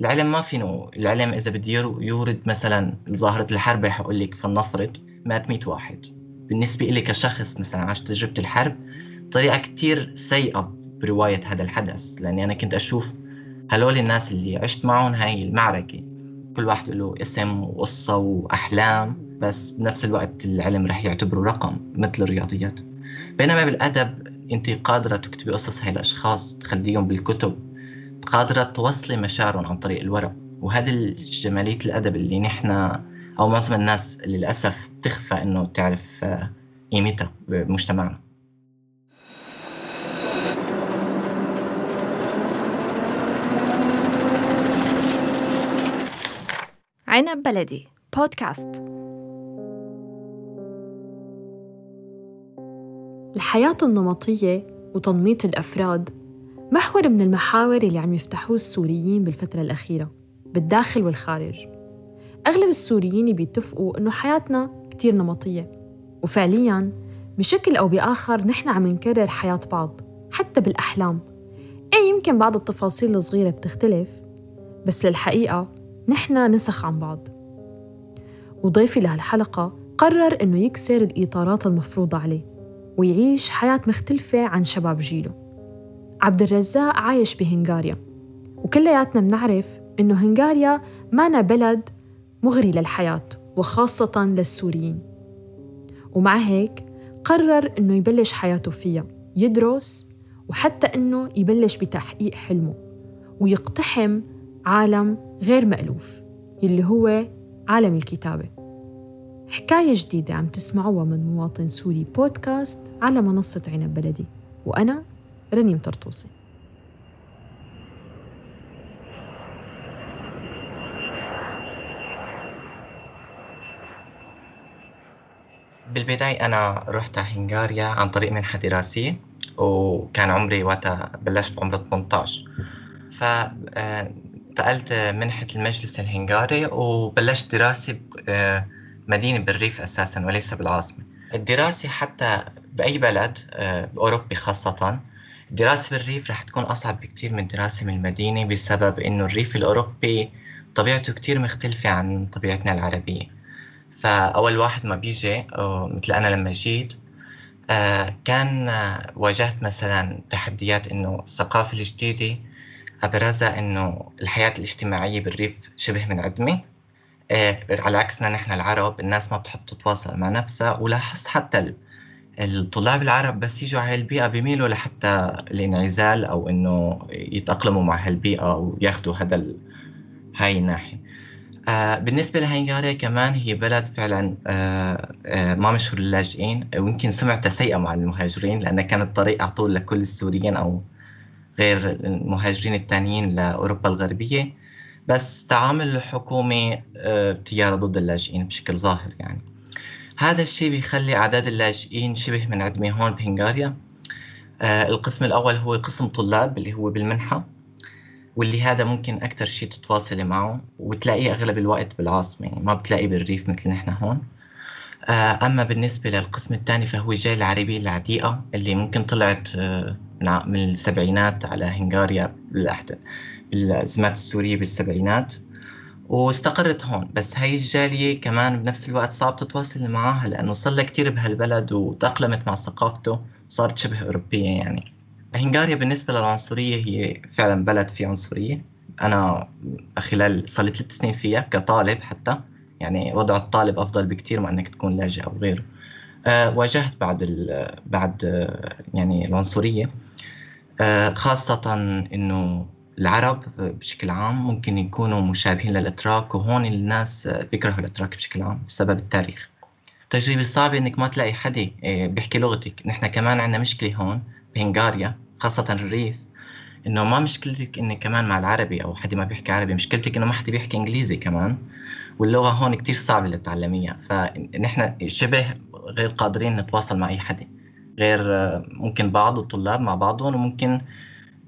العلم ما فينه العلم إذا بدي يورد مثلا ظاهرة الحرب رح أقول لك فلنفرض مات 100 واحد. بالنسبة لي كشخص مثلا عاش تجربة الحرب طريقة كتير سيئة برواية هذا الحدث. لأني أنا كنت أشوف هلول الناس اللي عشت معهم هاي المعركة. كل واحد له اسم وقصة وأحلام بس بنفس الوقت العلم رح يعتبره رقم مثل الرياضيات. بينما بالأدب أنت قادرة تكتبي قصص هاي الأشخاص تخليهم بالكتب. قادرة توصلي مشاعرهم عن طريق الورق. وهذه جمالية الأدب اللي نحن أو معظم الناس للأسف تخفى إنه تعرف آه، قيمتها بمجتمعنا. عنب بلدي بودكاست. الحياة النمطية وتنميط الأفراد محور من المحاور اللي عم يفتحوه السوريين بالفترة الأخيرة بالداخل والخارج. أغلب السوريين بيتفقوا إنه حياتنا كتير نمطية وفعلياً بشكل أو بآخر نحن عم نكرر حياة بعض حتى بالأحلام. إيه يمكن بعض التفاصيل الصغيرة بتختلف بس للحقيقة نحن نسخ عن بعض. وضيفي لهالحلقة قرر إنه يكسر الإطارات المفروضة عليه ويعيش حياة مختلفة عن شباب جيله. عبد الرزاق عايش بهنغاريا. وكلياتنا بنعرف إنه هنغاريا مانا بلد مغري للحياة وخاصة للسوريين. ومع هيك قرر إنه يبلش حياته فيها يدرس وحتى إنه يبلش بتحقيق حلمه ويقتحم عالم غير مألوف يلي هو عالم الكتابة. حكاية جديدة عم تسمعوها من مواطن سوري بودكاست على منصة عنب بلدي. وأنا رنيم طرطوسي بالبداية أنا رحت هنغاريا عن طريق منحة دراسية وكان عمري وقتها بلشت بعمر 18 فانتقلت منحة المجلس الهنغاري وبلشت دراسة بمدينة بالريف أساسا وليس بالعاصمة. الدراسة حتى بأي بلد بأوروبي خاصة الدراسة بالريف رح تكون أصعب بكتير من الدراسة من المدينة بسبب إنه الريف الأوروبي طبيعته كتير مختلفة عن طبيعتنا العربية. فأول واحد ما بيجي مثل أنا لما جيت آه، كان واجهت مثلا تحديات إنه الثقافة الجديدة أبرزها إنه الحياة الاجتماعية بالريف شبه منعدمة. آه، على عكسنا نحن العرب الناس ما بتحب تتواصل مع نفسها ولاحظت حتى الطلاب العرب بس يجوا على هالبيئة بيميلوا لحتى الانعزال أو إنه يتأقلموا مع هالبيئة أو ياخذوا هذا هاي الناحية. آه بالنسبة لهنغاريا كمان هي بلد فعلا آه آه ما مشهور للاجئين. ويمكن سمعتها سيئة مع المهاجرين لأنها كانت طريق على طول لكل السوريين أو غير المهاجرين التانيين لأوروبا الغربية. بس تعامل الحكومة آه تجارة ضد اللاجئين بشكل ظاهر يعني. هذا الشيء بيخلي أعداد اللاجئين شبه منعدمة هون بهنغاريا. آه القسم الأول هو قسم طلاب اللي هو بالمنحة واللي هذا ممكن أكثر شيء تتواصلي معه وتلاقيه أغلب الوقت بالعاصمة يعني ما بتلاقيه بالريف مثل نحن هون. آه أما بالنسبة للقسم الثاني فهو جاي العربية العتيقة اللي ممكن طلعت آه من السبعينات على هنغاريا بالأزمات السورية بالسبعينات. واستقرت هون. بس هاي الجالية كمان بنفس الوقت صعب تتواصل معاها لأنه صار لها كتير بهالبلد وتأقلمت مع ثقافته صارت شبه أوروبية يعني. هنغاريا بالنسبة للعنصرية هي فعلا بلد فيه عنصرية. أنا خلال صار لي ثلاث سنين فيها كطالب حتى. يعني وضع الطالب أفضل بكتير ما أنك تكون لاجئ أو غيره. أه واجهت بعد بعد يعني العنصرية. أه خاصة إنه العرب بشكل عام ممكن يكونوا مشابهين للأتراك وهون الناس بيكرهوا الأتراك بشكل عام بسبب التاريخ. تجربة صعبة إنك ما تلاقي حدا بيحكي لغتك. نحن كمان عندنا مشكلة هون بهنغاريا خاصة الريف إنه ما مشكلتك إنك كمان مع العربي أو حدا ما بيحكي عربي. مشكلتك إنه ما حدا بيحكي إنجليزي كمان واللغة هون كتير صعبة لتتعلميها فنحن شبه غير قادرين نتواصل مع أي حدا. غير ممكن بعض الطلاب مع بعضهم وممكن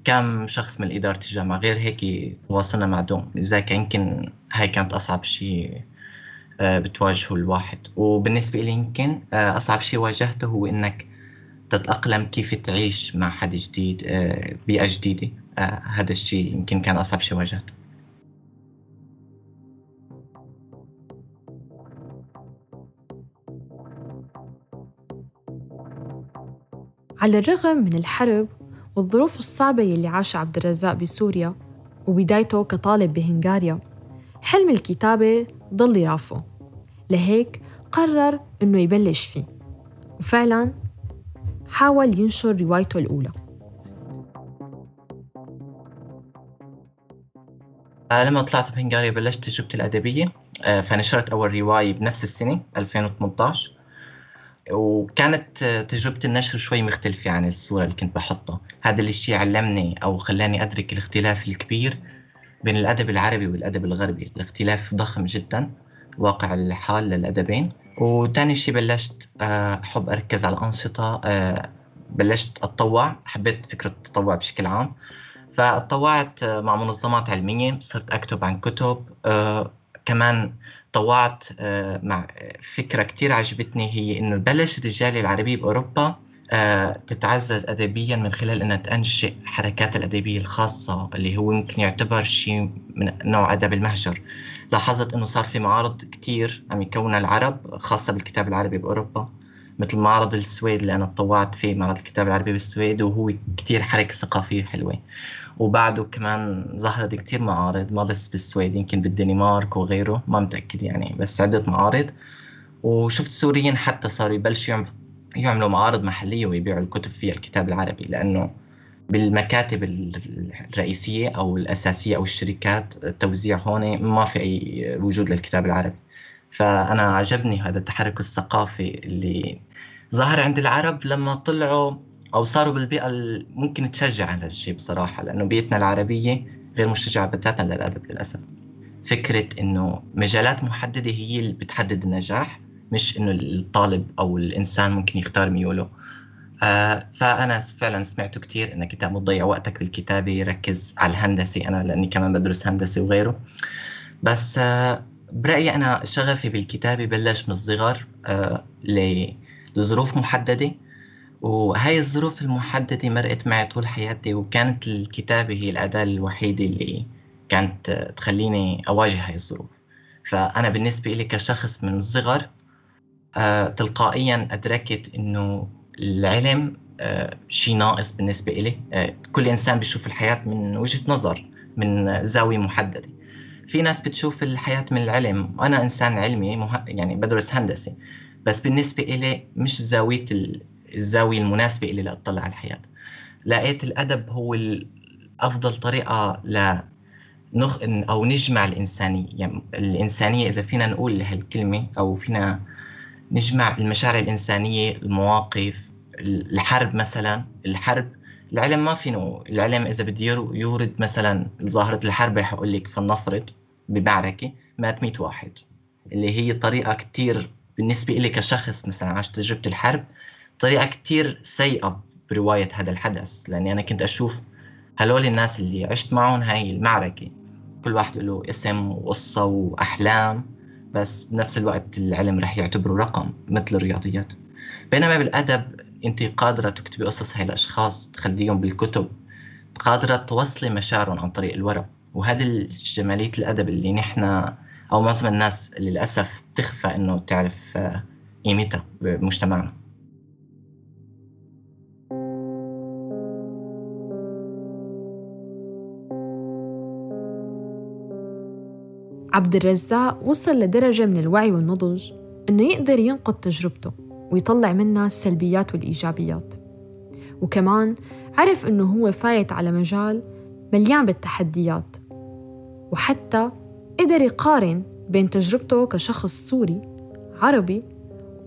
كم شخص من إدارة الجامعة؟ غير هيك تواصلنا مع دوم. لذلك يمكن هاي كانت أصعب شيء آه، بتواجهه الواحد. وبالنسبة لي يمكن آه، أصعب شيء واجهته هو إنك تتأقلم كيف تعيش مع حد جديد آه، بيئة جديدة. هذا الشيء يمكن كان أصعب شيء واجهته. على الرغم من الحرب والظروف الصعبة يلي عاشها عبد الرزاق بسوريا وبدايته كطالب بهنغاريا حلم الكتابة ضل يرافقه. لهيك قرر إنه يبلش فيه. وفعلاً حاول ينشر روايته الأولى. آه، لما طلعت بهنغاريا بلشت تجربتي الأدبية. آه، فنشرت أول رواية بنفس السنة 2018 وكانت تجربة النشر شوي مختلفة عن الصورة اللي كنت بحطها. هذا الشيء علمني أو خلاني أدرك الاختلاف الكبير بين الأدب العربي والأدب الغربي. الاختلاف ضخم جدا واقع الحال للأدبين. وتاني شيء بلشت آه، أحب أركز على أنشطة آه، بلشت أتطوع. حبيت فكرة التطوع بشكل عام. فأتطوعت مع منظمات علمية. صرت أكتب عن كتب آه، كمان طوعت مع فكرة كتير عجبتني هي إنه بلش الرجال العربية بأوروبا تتعزز أدبيا من خلال أنها تنشئ حركات الأدبية الخاصة اللي هو يمكن يعتبر شيء من نوع أدب المهجر. لاحظت إنه صار في معارض كتير عم يكونها العرب خاصة بالكتاب العربي بأوروبا. مثل معرض السويد اللي أنا تطوعت فيه معرض الكتاب العربي بالسويد وهو كتير حركة ثقافية حلوة. وبعده كمان ظهرت كتير معارض ما بس بالسويد يمكن بالدنمارك وغيره ما متأكد يعني بس عدة معارض. وشفت سوريين حتى صاروا يبلشوا يعملوا معارض محلية ويبيعوا الكتب فيها الكتاب العربي لأنه بالمكاتب الرئيسية أو الأساسية أو الشركات التوزيع هون ما في أي وجود للكتاب العربي. فأنا عجبني هذا التحرك الثقافي اللي ظهر عند العرب لما طلعوا أو صاروا بالبيئة اللي ممكن تشجع على الشيء بصراحة لأنه بيئتنا العربية غير مشجعة بتاتا للأدب للأسف. فكرة إنه مجالات محددة هي اللي بتحدد النجاح مش إنه الطالب أو الإنسان ممكن يختار ميوله. آه فأنا فعلا سمعته كثير إنك أنت تضيع وقتك بالكتابة ركز على الهندسة أنا لأني كمان بدرس هندسة وغيره. بس آه برأيي أنا شغفي بالكتابة بلش من الصغر آه لظروف محددة. وهاي الظروف المحددة مرقت معي طول حياتي وكانت الكتابة هي الأداة الوحيدة اللي كانت تخليني أواجه هاي الظروف. فأنا بالنسبة لي كشخص من الصغر آه تلقائيا أدركت إنه العلم آه، شيء ناقص بالنسبة إلي. آه، كل إنسان بيشوف الحياة من وجهة نظر من زاوية محددة. في ناس بتشوف الحياة من العلم أنا إنسان علمي مه... يعني بدرس هندسة بس بالنسبة إلي مش زاوية الزاوية المناسبة إلي لأطلع على الحياة. لقيت الأدب هو أفضل طريقة ل نخ... أو نجمع الإنسانية يعني الإنسانية إذا فينا نقول هالكلمة أو فينا نجمع المشاعر الإنسانية المواقف الحرب مثلا الحرب العلم ما فينه العلم إذا بدي يورد مثلا ظاهرة الحرب رح أقول لك فلنفرض. بمعركة مات 100 واحد اللي هي طريقة كتير بالنسبة لي كشخص مثلا عشت تجربة الحرب طريقة كتير سيئة برواية هذا الحدث لأني أنا كنت أشوف هلول الناس اللي عشت معهم هاي المعركة. كل واحد له اسم وقصة وأحلام بس بنفس الوقت العلم رح يعتبره رقم مثل الرياضيات. بينما بالأدب انت قادرة تكتبي قصص هاي الأشخاص تخليهم بالكتب قادرة توصلي مشاعرهم عن طريق الورق. وهذه جمالية الأدب اللي نحن أو معظم الناس للأسف تخفى إنه تعرف آه، قيمتها بمجتمعنا. عبد الرزاق وصل لدرجة من الوعي والنضج إنه يقدر ينقد تجربته ويطلع منها السلبيات والإيجابيات. وكمان عرف إنه هو فايت على مجال مليان بالتحديات وحتى قدر يقارن بين تجربته كشخص سوري عربي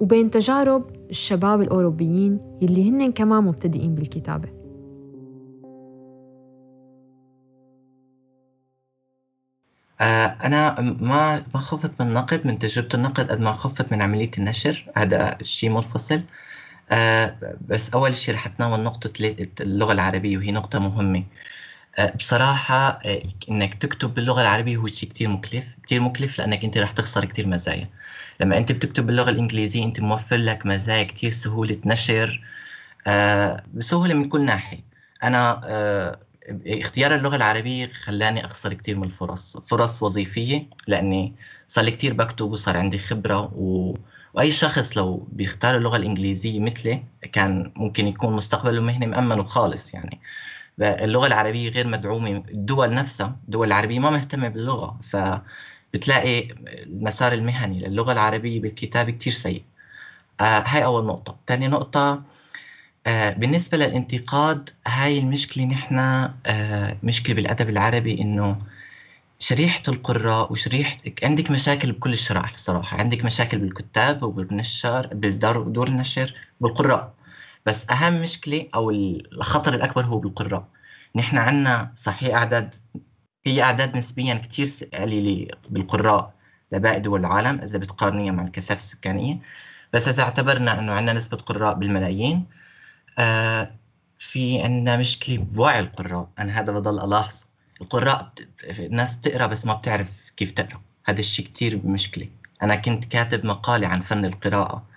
وبين تجارب الشباب الأوروبيين يلي هن كمان مبتدئين بالكتابة. آه، أنا ما ما خفت من النقد من تجربة النقد قد ما خفت من عملية النشر. هذا الشيء منفصل. آه، بس أول شيء رح أتناول نقطة اللغة العربية وهي نقطة مهمة. بصراحة إنك تكتب باللغة العربية هو شيء كتير مكلف. كتير مكلف لأنك أنت رح تخسر كتير مزايا. لما أنت بتكتب باللغة الإنجليزية أنت موفر لك مزايا كتير سهولة نشر بسهولة من كل ناحية. أنا اختيار اللغة العربية خلاني أخسر كتير من الفرص. فرص وظيفية لأني صار لي كتير بكتب وصار عندي خبرة و... وأي شخص لو بيختار اللغة الإنجليزية مثلي كان ممكن يكون مستقبله المهني مأمن وخالص يعني. اللغة العربية غير مدعومة. الدول نفسها الدول العربية ما مهتمة باللغة فبتلاقي المسار المهني للغة العربية بالكتابة كتير سيء. آه هاي أول نقطة. ثاني نقطة آه بالنسبة للانتقاد هاي المشكلة نحن آه مشكلة بالأدب العربي إنه شريحة القراء وشريحة عندك مشاكل بكل الشرائح صراحة عندك مشاكل بالكتاب وبالنشر بالدور النشر بالقراء. بس أهم مشكلة أو الخطر الأكبر هو بالقراء نحن عنا صحيح أعداد هي أعداد نسبيا كتير قليلة بالقراء لباقي دول العالم إذا بتقارنيها مع الكثافة السكانية. بس إذا اعتبرنا إنه عنا نسبة قراء بالملايين آه في عنا مشكلة بوعي القراء. أنا هذا بضل ألاحظه القراء الناس بتقرأ بس ما بتعرف كيف تقرأ. هذا الشيء كتير مشكلة. أنا كنت كاتب مقالة عن فن القراءة. آه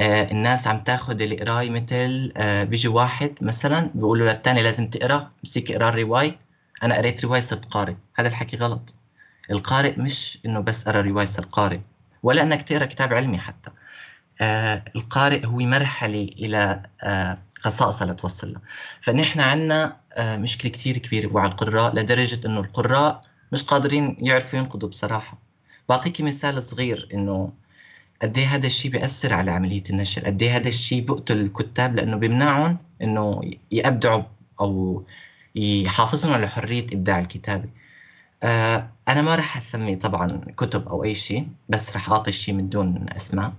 الناس عم تاخذ القراية مثل آه بيجي واحد مثلا بيقولوا للثاني لازم تقرأ مسك اقرأ الرواية. أنا قريت رواية صرت قارئ. هذا الحكي غلط. القارئ مش إنه بس قرأ رواية صار قارئ ولا إنك تقرأ كتاب علمي حتى. آه القارئ هو مرحلة إلى آه خصائصها لتوصل لها فنحن عندنا آه مشكلة كتير كبيرة مع القراء لدرجة إنه القراء مش قادرين يعرفوا ينقدوا بصراحة. بعطيكي مثال صغير إنه قد إيه هذا الشيء بيأثر على عملية النشر؟ قد إيه هذا الشيء بقتل الكتاب لأنه بيمنعهم إنه يبدعوا أو يحافظهم على حرية إبداع الكتابة آه أنا ما رح أسمي طبعا كتب أو أي شيء بس رح أعطي شيء من دون أسماء.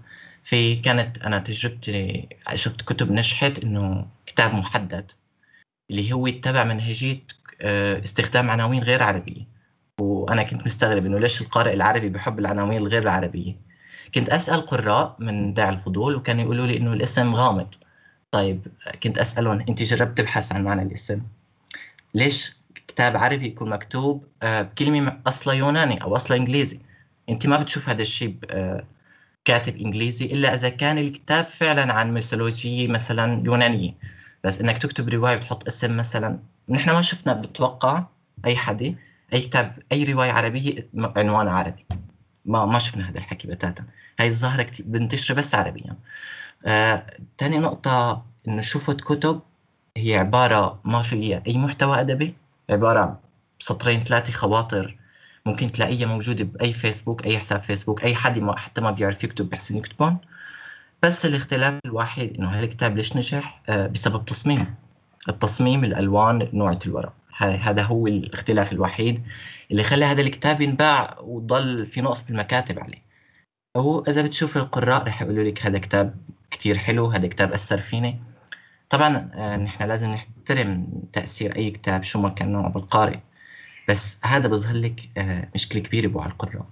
في كانت أنا تجربتي شفت كتب نجحت إنه كتاب محدد اللي هو يتبع منهجية آه استخدام عناوين غير عربية. وأنا كنت مستغرب إنه ليش القارئ العربي بحب العناوين الغير العربية؟ كنت أسأل قراء من داعي الفضول وكانوا يقولوا لي إنه الاسم غامض. طيب كنت أسألهم أنت جربت تبحث عن معنى الاسم؟ ليش كتاب عربي يكون مكتوب بكلمة أصلا يوناني أو أصلا إنجليزي؟ أنت ما بتشوف هذا الشيء كاتب إنجليزي إلا إذا كان الكتاب فعلا عن ميثولوجية مثلا يونانية. بس إنك تكتب رواية وتحط اسم مثلا نحن ما شفنا بتوقع أي حدا أي كتاب أي رواية عربية عنوان عربي. ما ما شفنا هذا الحكي بتاتا. هاي الظاهرة كتير بنتشر بس عربيا. آه، تاني نقطة إنه شفت كتب هي عبارة ما فيها أي محتوى أدبي عبارة عن سطرين ثلاثة خواطر ممكن تلاقيها موجودة بأي فيسبوك أي حساب فيسبوك أي حد ما حتى ما بيعرف يكتب بيحسن يكتبون بس الاختلاف الوحيد إنه هالكتاب ليش نجح؟ آه بسبب تصميم. التصميم الألوان نوعية الورق. هذا هو الاختلاف الوحيد اللي خلى هذا الكتاب ينباع وضل في نقص بالمكاتب عليه. هو إذا بتشوف القراء رح يقولوا لك هذا كتاب كتير حلو هذا كتاب أثر فيني. طبعا آه، نحن لازم نحترم تأثير أي كتاب شو ما كان نوعه بالقارئ. بس هذا بظهر لك آه، مشكلة كبيرة بوع القراء.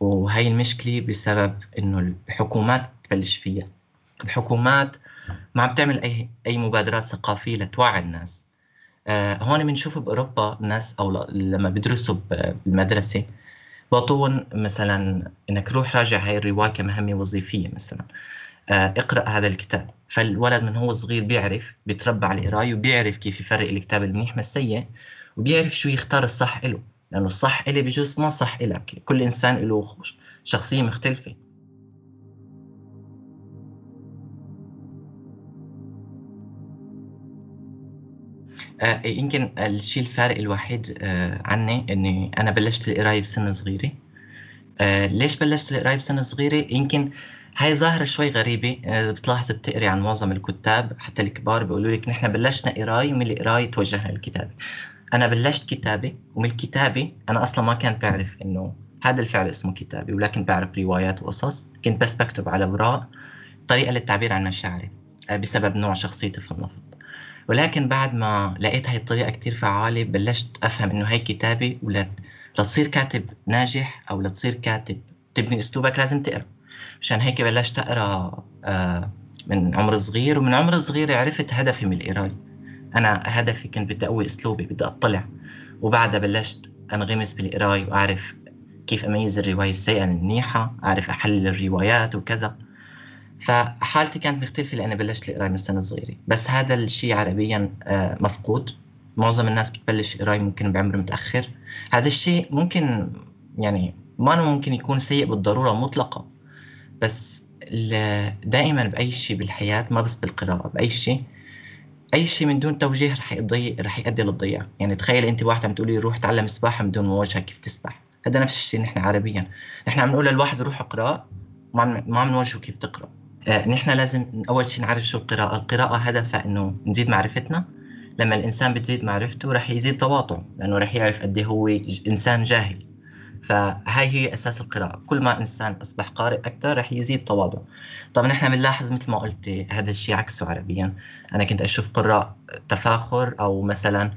وهي المشكلة بسبب إنه الحكومات تبلش فيها. الحكومات ما عم تعمل أي أي مبادرات ثقافية لتوعي الناس. هون بنشوف بأوروبا الناس أو لما بدرسوا بالمدرسة بطون مثلا إنك روح راجع هاي الرواية كمهمة وظيفية مثلا. آه اقرأ هذا الكتاب. فالولد من هو صغير بيعرف بيتربى على القراية وبيعرف كيف يفرق الكتاب المنيح من السيء وبيعرف شو يختار الصح إله. لأنه الصح إلي بجوز ما صح إلك. كل إنسان له شخصية مختلفة. آه يمكن الشيء الفارق الوحيد آه عني إني أنا بلشت القراية بسن صغيرة. آه ليش بلشت القراية بسن صغيرة؟ يمكن هاي ظاهرة شوي غريبة إذا بتلاحظ بتقري عن معظم الكتاب حتى الكبار بيقولوا لك نحن بلشنا قراية ومن القراية توجهنا للكتابة. أنا بلشت كتابة ومن الكتابة أنا أصلا ما كنت بعرف إنه هذا الفعل اسمه كتابة ولكن بعرف روايات وقصص. كنت بس بكتب على أوراق طريقة للتعبير عن مشاعري آه، بسبب نوع شخصيتي في النفط. ولكن بعد ما لقيت هاي الطريقة كتير فعالة بلشت أفهم إنه هاي كتابة ولا لتصير كاتب ناجح أو لتصير كاتب تبني أسلوبك لازم تقرأ. عشان هيك بلشت أقرأ آه، من عمر صغير ومن عمر صغير عرفت هدفي من القراية أنا هدفي كنت بدي أقوي أسلوبي بدي أطلع. وبعدها بلشت أنغمس بالقراية وأعرف كيف أميز الرواية السيئة من المنيحة أعرف أحلل الروايات وكذا. فحالتي كانت مختلفة لأني بلشت القراية من سنة صغيرة. بس هذا الشيء عربيا آه، مفقود. معظم الناس بتبلش قراية ممكن بعمر متأخر. هذا الشيء ممكن يعني ما ممكن يكون سيء بالضرورة مطلقة بس دائما بأي شيء بالحياة ما بس بالقراءة بأي شيء أي شيء من دون توجيه رح يضيع رح يؤدي للضياع. يعني تخيل أنت واحد عم تقولي روح تعلم سباحة من دون مواجهة كيف تسبح؟ هذا نفس الشيء نحن عربيا. نحن عم نقول للواحد روح اقرأ ما ما عم نوجهه كيف تقرأ. نحن لازم أول شيء نعرف شو القراءة. القراءة هدفها إنه نزيد معرفتنا. لما الإنسان بتزيد معرفته رح يزيد تواضعه لأنه رح يعرف قد إيه هو إنسان جاهل. فهاي هي أساس القراءة. كل ما إنسان أصبح قارئ أكثر رح يزيد تواضعه طبعا نحن بنلاحظ مثل ما قلت هذا الشيء عكسه عربيا. أنا كنت أشوف قراء تفاخر أو مثلا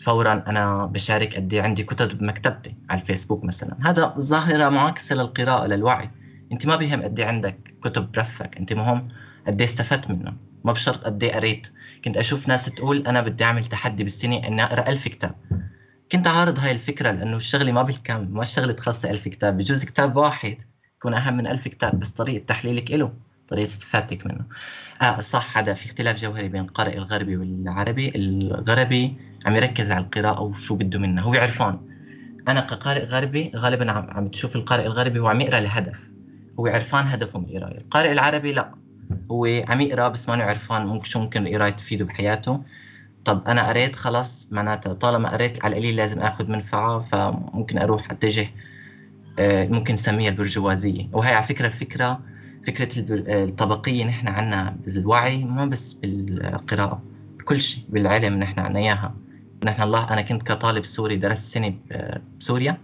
فورا أنا بشارك قد إيه عندي كتب بمكتبتي على الفيسبوك مثلا. هذا ظاهرة معاكسة للقراءة للوعي. انت ما بيهم قد إيه عندك كتب برفك انت مهم قد استفدت منه ما بشرط قد قريت. كنت أشوف ناس تقول أنا بدي أعمل تحدي بالسنة إني أقرأ ألف كتاب. كنت عارض هاي الفكرة لأنه الشغلة ما بالكم ما الشغلة تخلص ألف كتاب بجوز كتاب واحد يكون أهم من ألف كتاب بس طريقة تحليلك له طريقة استفادتك منه. آه صح هذا في اختلاف جوهري بين القارئ الغربي والعربي. الغربي عم يركز على القراءة وشو بده منها هو عرفان. أنا كقارئ غربي غالبا عم تشوف القارئ الغربي هو عم يقرأ لهدف. هو عرفان هدفه من القرايه القارئ العربي لا. هو عم يقرأ بس ما عرفان ممكن شو ممكن القرايه تفيده بحياته. طب أنا قريت خلاص معناتها طالما قريت على القليل لازم آخذ منفعة فممكن أروح أتجه آه، ممكن نسميها البرجوازية. وهي على فكرة الفكرة فكرة الطبقية نحن عنا بالوعي ما بس بالقراءة بكل شيء بالعلم نحن عنا إياها. نحن الله أنا كنت كطالب سوري درست سنة بسوريا.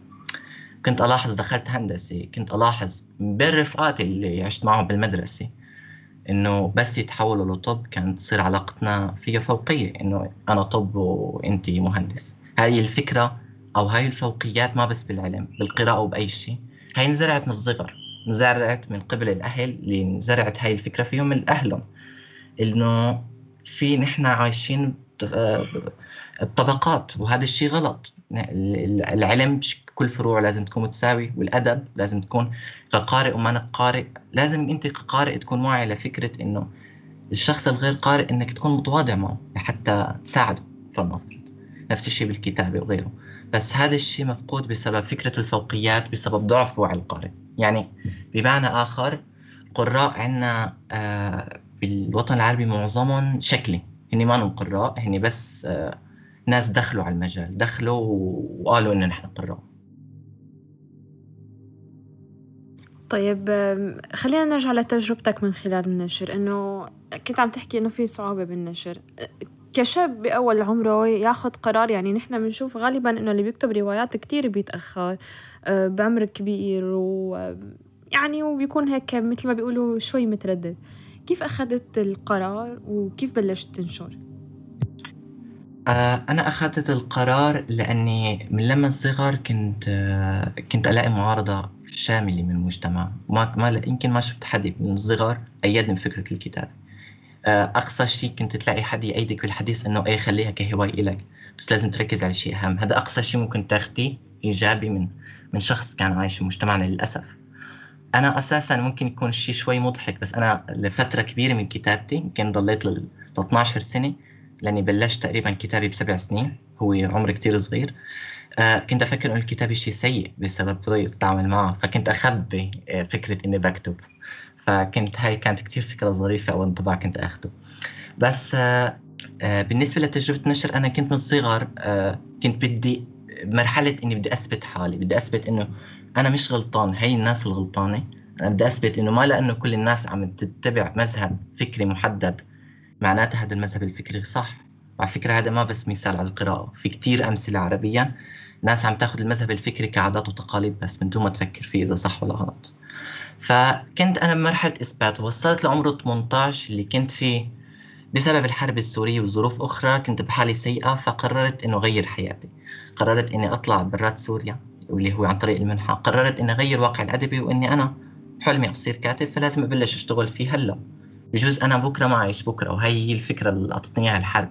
كنت ألاحظ دخلت هندسة كنت ألاحظ بين رفقاتي اللي عشت معهم بالمدرسة إنه بس يتحولوا لطب كانت تصير علاقتنا فيها فوقية إنه أنا طب وأنت مهندس. هاي الفكرة أو هاي الفوقيات ما بس بالعلم بالقراءة وبأي شيء. هاي انزرعت من الصغر انزرعت من قبل الأهل اللي انزرعت هاي الفكرة فيهم من أهلهم. إنه في نحن عايشين بطبقات وهذا الشيء غلط. العلم كل فروع لازم تكون متساوي والأدب لازم تكون كقارئ وما قارئ لازم أنت كقارئ تكون واعي لفكرة إنه الشخص الغير قارئ إنك تكون متواضع معه لحتى تساعده فلنفرض نفس الشيء بالكتابة وغيره. بس هذا الشيء مفقود بسبب فكرة الفوقيات بسبب ضعف وعي القارئ. يعني بمعنى آخر قراء عندنا آه بالوطن العربي معظمهم شكلي. هني ما قراء هني بس آه ناس دخلوا على المجال دخلوا وقالوا انه نحن قراء. طيب خلينا نرجع لتجربتك من خلال النشر. إنه كنت عم تحكي إنه في صعوبة بالنشر. كشاب بأول عمره ياخذ قرار يعني نحن بنشوف غالبا إنه اللي بيكتب روايات كتير بيتأخر أه، بعمر كبير و يعني وبيكون هيك مثل ما بيقولوا شوي متردد. كيف أخذت القرار وكيف بلشت تنشر؟ آه، أنا أخذت القرار لأني من لما صغر كنت آه، كنت ألاقي معارضة شاملة من المجتمع. ما ما يمكن ما شفت حد من الصغر أيدني بفكرة الكتابة. آه، أقصى شيء كنت تلاقي حد يأيدك بالحديث إنه إيه خليها كهواية إلك بس لازم تركز على شيء أهم. هذا أقصى شيء ممكن تاخديه إيجابي من من شخص كان عايش في مجتمعنا للأسف. أنا أساسا ممكن يكون الشيء شوي مضحك بس أنا لفترة كبيرة من كتابتي يمكن ضليت ل 12 سنة لأني بلشت تقريبا كتابي بسبع سنين هو عمر كتير صغير. آه كنت أفكر إنه الكتابه شيء سيء بسبب طريقة التعامل معه فكنت أخبي آه فكرة إني بكتب. فكنت هاي كانت كتير فكرة ظريفة أو انطباع كنت أخده. بس آه آه بالنسبة لتجربة النشر أنا كنت من الصغر آه كنت بدي مرحلة إني بدي أثبت حالي بدي أثبت إنه أنا مش غلطان هي الناس الغلطانة. أنا بدي أثبت إنه ما لأنه كل الناس عم تتبع مذهب فكري محدد معناتها هذا المذهب الفكري صح. وعلى فكرة هذا ما بس مثال على القراءة. في كتير أمثلة عربيا ناس عم تأخذ المذهب الفكري كعادات وتقاليد بس من دون ما تفكر فيه إذا صح ولا غلط. فكنت أنا بمرحلة إثبات وصلت لعمر 18 اللي كنت فيه. بسبب الحرب السورية وظروف أخرى كنت بحالي سيئة فقررت إنه أغير حياتي. قررت إني أطلع برات سوريا واللي هو عن طريق المنحة. قررت إني أغير واقع الأدبي وإني أنا حلمي أصير كاتب فلازم أبلش أشتغل فيه هلأ. بجوز أنا بكرة ما اعيش بكرة وهي هي الفكرة اللي أعطتني إياها الحرب.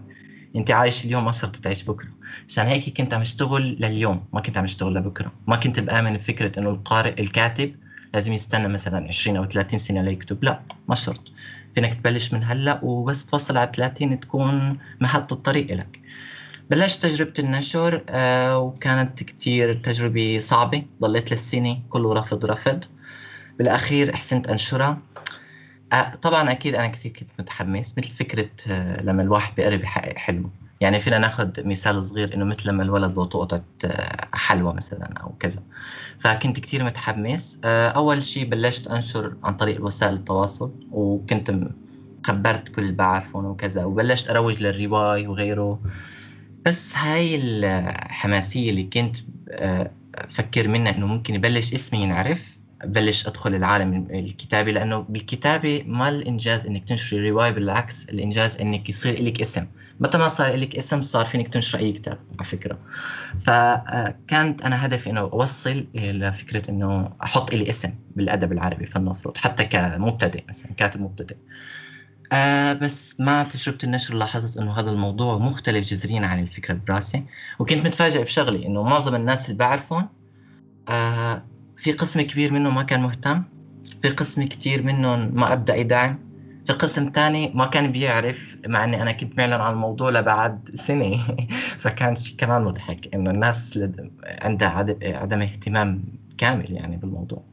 أنت عايش اليوم ما صرت تعيش بكرة. عشان هيك كنت عم أشتغل لليوم ما كنت عم أشتغل لبكرة. ما كنت بآمن بفكره إنه القارئ الكاتب لازم يستنى مثلا 20 أو 30 سنة ليكتب. لا ما شرط فينك تبلش من هلأ وبس توصل على 30 تكون محط الطريق لك بلشت تجربة النشر آه وكانت كتير تجربة صعبة. ضليت للسنة كله رفض رفض. بالأخير حسنت أنشرها طبعا أكيد أنا كثير كنت متحمس مثل فكرة آه، لما الواحد بيقرب يحقق حلمه. يعني فينا ناخذ مثال صغير إنه مثل لما الولد بوطو قطعة آه، حلوى مثلا أو كذا. فكنت كثير متحمس. آه، أول شيء بلشت أنشر عن طريق وسائل التواصل وكنت خبرت كل اللي بعرفهم وكذا وبلشت أروج للرواي وغيره. بس هاي الحماسيه اللي كنت أفكر منها إنه ممكن يبلش اسمي ينعرف. بلش أدخل العالم الكتابي لأنه بالكتابة ما الإنجاز إنك تنشري رواية بالعكس الإنجاز إنك يصير لك اسم. متى ما صار لك اسم صار فينك تنشر أي كتاب على فكرة. فكانت أنا هدفي إنه أوصل لفكره إنه أحط لي اسم بالأدب العربي فلنفرض حتى كمبتدئ مثلا كاتب مبتدئ. آه بس مع تجربة النشر لاحظت إنه هذا الموضوع مختلف جذريا عن الفكرة براسي وكنت متفاجئ بشغلي إنه معظم الناس اللي بعرفهم آه في قسم كبير منهم ما كان مهتم في قسم كتير منهم ما أبدأ يدعم في قسم تاني ما كان بيعرف مع إني أنا كنت معلن عن الموضوع لبعد سنة. فكان شيء كمان مضحك إنه الناس عندها عدم اهتمام كامل يعني بالموضوع.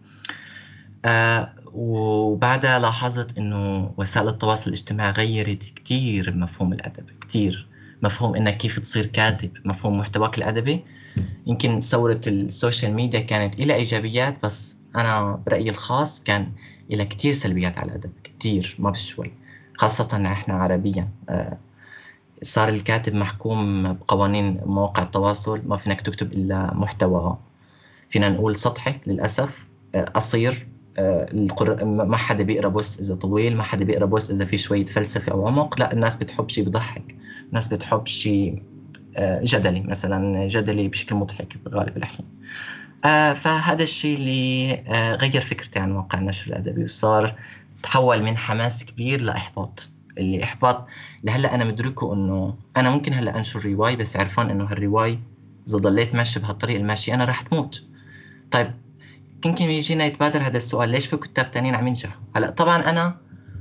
آه وبعدها لاحظت إنه وسائل التواصل الاجتماعي غيرت كثير مفهوم الأدب كثير مفهوم إنك كيف تصير كاتب مفهوم محتواك الأدبي. يمكن ثورة السوشيال ميديا كانت إلى إيجابيات بس أنا برأيي الخاص كان إلى كتير سلبيات على الأدب كتير ما بشوي خاصة إحنا عربيا. آه، صار الكاتب محكوم بقوانين مواقع التواصل ما فينك تكتب إلا محتوى فينا نقول سطحي للأسف. آه، قصير. آه، ما حدا بيقرأ post إذا طويل ما حدا بيقرأ post إذا في شوية فلسفة أو عمق لا الناس بتحب شيء بضحك الناس بتحب شيء آه، جدلي مثلا جدلي بشكل مضحك بغالب الأحيان. آه، فهذا الشيء اللي غير فكرتي عن واقع النشر الأدبي. وصار تحول من حماس كبير لإحباط. اللي إحباط لهلأ أنا مدركه إنه أنا ممكن هلأ أنشر رواي بس عرفان إنه هالرواي إذا ضليت ماشي بهالطريق الماشي أنا راح تموت. طيب يمكن يجينا يتبادر هذا السؤال ليش في كتاب تانيين عم ينجحوا؟ هلأ طبعا أنا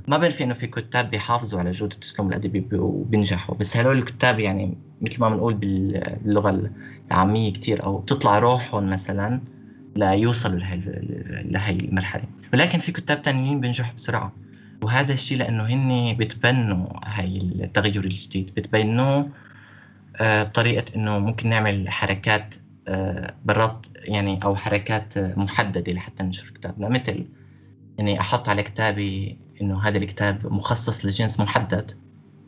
ما بنفي إنه في كتاب بيحافظوا على جودة الاسلوب الادبي وبينجحوا بس هلول الكتاب يعني مثل ما بنقول باللغة العامية كثير أو بتطلع روحهم مثلا ليوصلوا لهي لهي المرحلة. ولكن في كتاب تانيين بينجحوا بسرعة وهذا الشيء لأنه هن بتبنوا هاي التغير الجديد بتبنوه آه، بطريقة إنه ممكن نعمل حركات برات يعني أو حركات محددة لحتى ننشر كتابنا مثل إني أحط على كتابي إنه هذا الكتاب مخصص لجنس محدد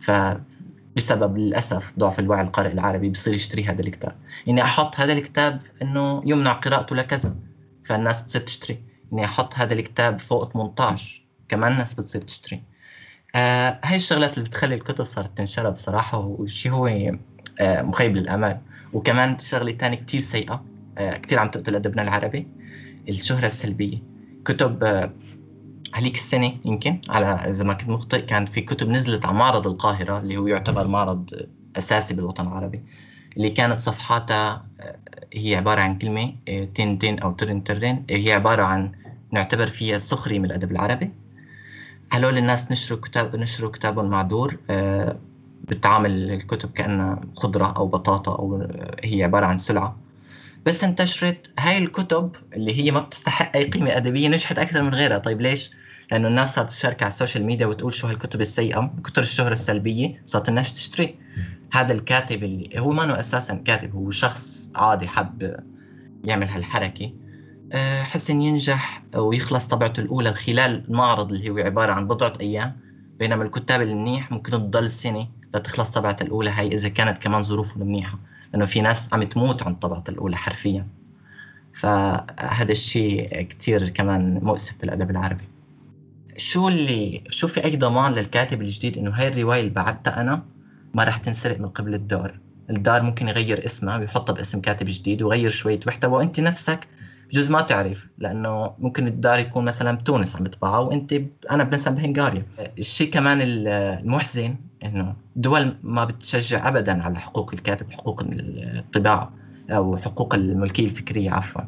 فبسبب للأسف ضعف الوعي القارئ العربي بصير يشتري هذا الكتاب. إني أحط هذا الكتاب إنه يمنع قراءته لكذا فالناس بتصير تشتري. إني أحط هذا الكتاب فوق 18 كمان الناس بتصير تشتري. آه هاي الشغلات اللي بتخلي الكتب صارت تنشرى بصراحة والشيء هو مخيب للآمال وكمان شغلة تانية كتير سيئة آه كتير عم تقتل أدبنا العربي الشهرة السلبية. كتب آه هليك السنة يمكن على إذا ما كنت مخطئ كان في كتب نزلت على معرض القاهرة اللي هو يعتبر معرض أساسي بالوطن العربي اللي كانت صفحاتها آه، هي عبارة عن كلمة آه، تين تين أو ترن ترن. هي عبارة عن نعتبر فيها سخرية من الأدب العربي. هلول الناس نشروا كتاب نشروا كتابهم معدور آه، بتعامل الكتب كأنها خضرة أو بطاطا أو هي عبارة عن سلعة. بس انتشرت هاي الكتب اللي هي ما بتستحق أي قيمة أدبية نجحت أكثر من غيرها. طيب ليش؟ لأنه الناس صارت تشارك على ال social media وتقول شو هالكتب السيئة كتر الشهرة السلبية صارت الناس تشتري. هذا الكاتب اللي هو ما أساسا كاتب هو شخص عادي حب يعمل هالحركة. آه، حسن ينجح ويخلص طبعته الأولى خلال المعرض اللي هو عبارة عن بضعة أيام. بينما الكتاب المنيح ممكن تضل سنة. لتخلص طبعته الأولى هاي إذا كانت كمان ظروفهم منيحه لأنه في ناس عم تموت عن الطبعه الأولى حرفيا. فهذا الشيء كثير كمان مؤسف بالأدب العربي. شو اللي شو في أي ضمان للكاتب الجديد إنه هاي الرواية اللي بعتها أنا ما راح تنسرق من قبل الدار؟ الدار ممكن يغير اسمها ويحطها باسم كاتب جديد ويغير شوية محتوى وأنت نفسك بجوز ما تعرف لأنه ممكن الدار يكون مثلا بتونس عم يطبعها وأنت. أنا مثلا بهنغاريا. الشيء كمان المحزن إنه دول ما بتشجع ابدا على حقوق الكاتب حقوق الطباعه أو حقوق الملكية الفكرية عفوا.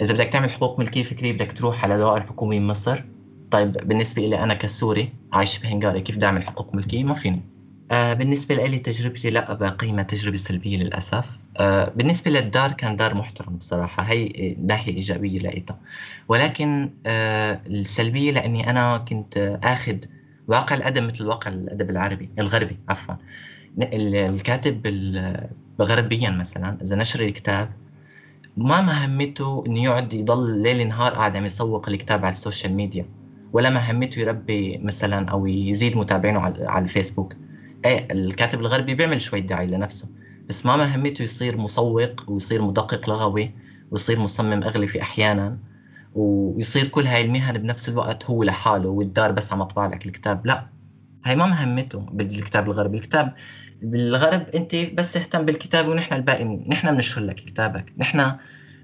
إذا بدك تعمل حقوق ملكية فكرية بدك تروح على دائرة حكومي مصر. طيب بالنسبة لي أنا كسوري عايش بهنغاريا كيف بدي أعمل حقوق ملكية؟ ما فيني. آه بالنسبة لي تجربتي لا بقيمة تجربة سلبية للأسف. آه بالنسبة للدار كان دار محترم بصراحة هي ناحية إيجابية لقيتها ولكن آه السلبية لأني أنا كنت أخذ واقع الأدب مثل واقع الأدب العربي الغربي عفوا. الكاتب غربيا مثلا إذا نشر الكتاب ما مهمته إنه يقعد يضل ليل نهار قاعد عم يسوق الكتاب على ال social media ولا مهمته يربي مثلا أو يزيد متابعينه على الفيسبوك. إيه الكاتب الغربي بيعمل شوي دعاية لنفسه بس ما مهمته يصير مسوق ويصير مدقق لغوي ويصير مصمم أغلفة أحيانا ويصير كل هاي المهن بنفس الوقت هو لحاله والدار بس عم تطبع لك الكتاب لا. هاي ما مهمته بالكتاب الغربي. الكتاب بالغرب أنت بس اهتم بالكتاب ونحن الباقي نحن بنشر لك كتابك نحن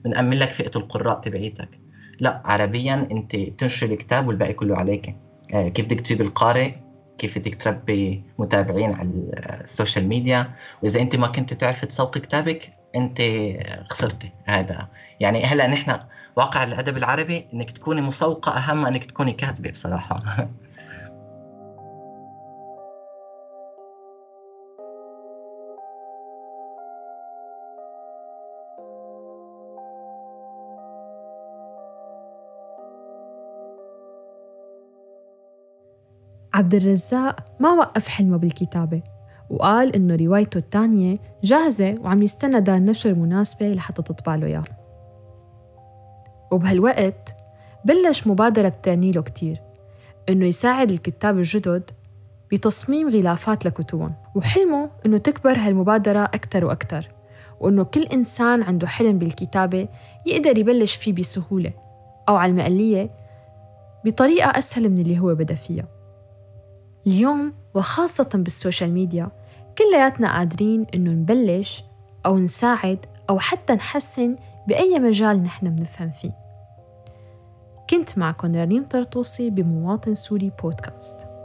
بنأمن لك فئة القراء تبعيتك. لا عربيا أنت بتنشر الكتاب والباقي كله عليك. آه، كيف بدك تجيب القارئ كيف بدك تربي متابعين على ال social media. وإذا أنت ما كنت تعرف تسوق كتابك أنت خسرتي هذا. يعني هلأ نحن واقع الأدب العربي إنك تكوني مسوقة أهم إنك تكوني كاتبة بصراحة. عبد الرزاق ما وقف حلمه بالكتابة وقال إنه روايته الثانية جاهزة وعم يستنى دار نشر مناسبة لحتى تطبع له إياها وبهالوقت بلش مبادرة بتعني له كتير إنه يساعد الكتاب الجدد بتصميم غلافات لكتبهم. وحلمه إنه تكبر هالمبادرة أكتر وأكتر وإنه كل إنسان عنده حلم بالكتابة يقدر يبلش فيه بسهولة أو على المقلية بطريقة أسهل من اللي هو بدأ فيها. اليوم وخاصة بال social media كلياتنا قادرين إنه نبلش أو نساعد أو حتى نحسن بأي مجال نحن بنفهم فيه. كنت معكم رنيم طرطوسي بمواطن سوري بودكاست.